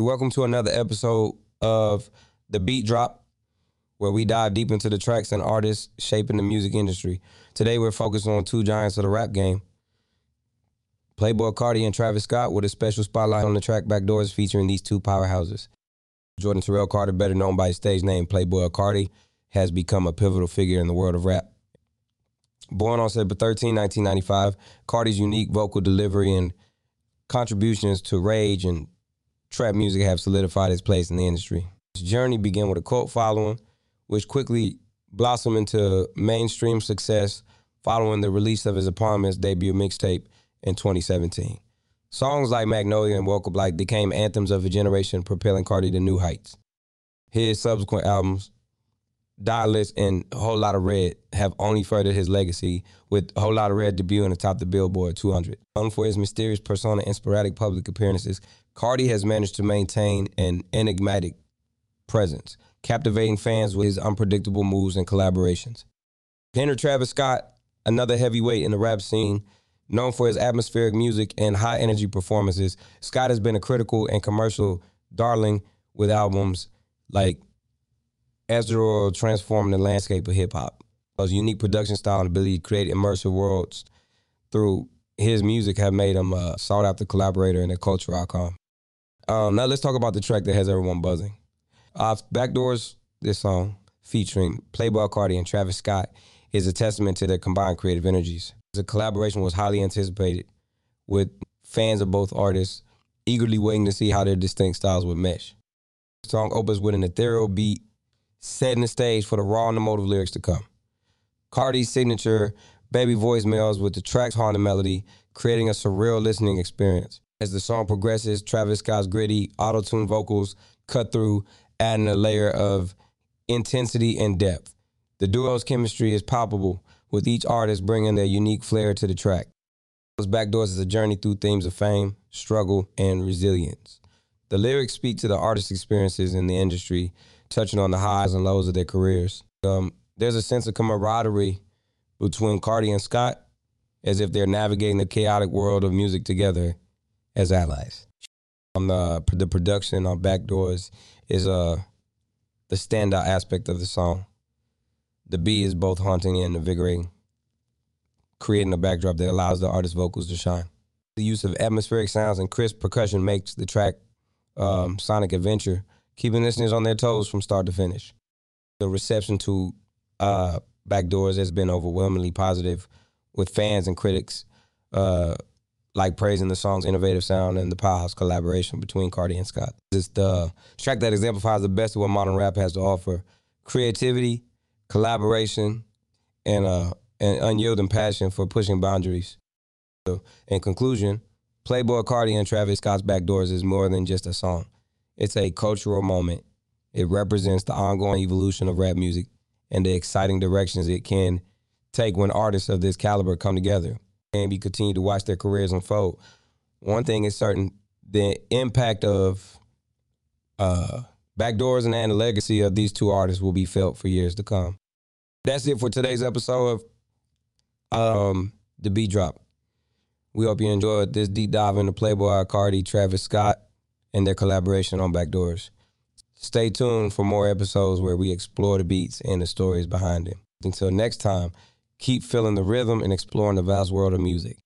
Welcome to another episode of The Beat Drop, where we dive deep into the tracks and artists shaping the music industry. Today, we're focused on two giants of the rap game Playboi Carti and Travis Scott, with a special spotlight on the track Backdoors featuring these two powerhouses. Jordan Terrell Carter, better known by his stage name Playboi Carti, has become a pivotal figure in the world of rap. Born on September 13, 1995, Carti's unique vocal delivery and contributions to Rage and trap music have solidified its place in the industry. His journey began with a cult following, which quickly blossomed into mainstream success following the release of his Apartments debut mixtape in 2017. Songs like Magnolia and Welcome Light became anthems of a generation, propelling Carti to new heights. His subsequent albums, Die Lit and A Whole Lot of Red, have only furthered his legacy, with A Whole Lot of Red debuting atop the Billboard 200. Known for his mysterious persona and sporadic public appearances, Carti has managed to maintain an enigmatic presence, captivating fans with his unpredictable moves and collaborations. Enter Travis Scott, another heavyweight in the rap scene, known for his atmospheric music and high energy performances. Scott has been a critical and commercial darling with albums like Ezra transforming the landscape of hip hop. His unique production style and ability to create immersive worlds through his music have made him a sought after collaborator in the cultural icon. Um, now let's talk about the track that has everyone buzzing. Uh, Backdoors, this song featuring Playboi Carti and Travis Scott is a testament to their combined creative energies. The collaboration was highly anticipated, with fans of both artists eagerly waiting to see how their distinct styles would mesh. The song opens with an ethereal beat, setting the stage for the raw and emotive lyrics to come. Carti's signature baby voice voicemails with the track's haunted melody, creating a surreal listening experience. As the song progresses, Travis Scott's gritty auto-tune vocals cut through, adding a layer of intensity and depth. The duo's chemistry is palpable, with each artist bringing their unique flair to the track. Those backdoors is a journey through themes of fame, struggle, and resilience. The lyrics speak to the artist's experiences in the industry, touching on the highs and lows of their careers. Um, there's a sense of camaraderie between Carti and Scott, as if they're navigating the chaotic world of music together as allies. On the the production on Backdoors is uh the standout aspect of the song. The beat is both haunting and invigorating, creating a backdrop that allows the artist's vocals to shine. The use of atmospheric sounds and crisp percussion makes the track um, sonic adventure, keeping listeners on their toes from start to finish. The reception to uh, Backdoors has been overwhelmingly positive, with fans and critics uh, like praising the song's innovative sound and the powerhouse collaboration between Carti and Scott. It's the track that exemplifies the best of what modern rap has to offer: creativity, collaboration, and uh, an unyielding passion for pushing boundaries. So, in conclusion, Playboi Carti and Travis Scott's Backdoors is more than just a song. It's a cultural moment. It represents the ongoing evolution of rap music and the exciting directions it can take when artists of this caliber come together and we continue to watch their careers unfold. One thing is certain: the impact of uh, backdoors and the legacy of these two artists will be felt for years to come. That's it for today's episode of um, the Beat Drop. We hope you enjoyed this deep dive into Playboi Carti, Travis Scott, and their collaboration on Backdoors. Stay tuned for more episodes where we explore the beats and the stories behind them. Until next time keep feeling the rhythm and exploring the vast world of music.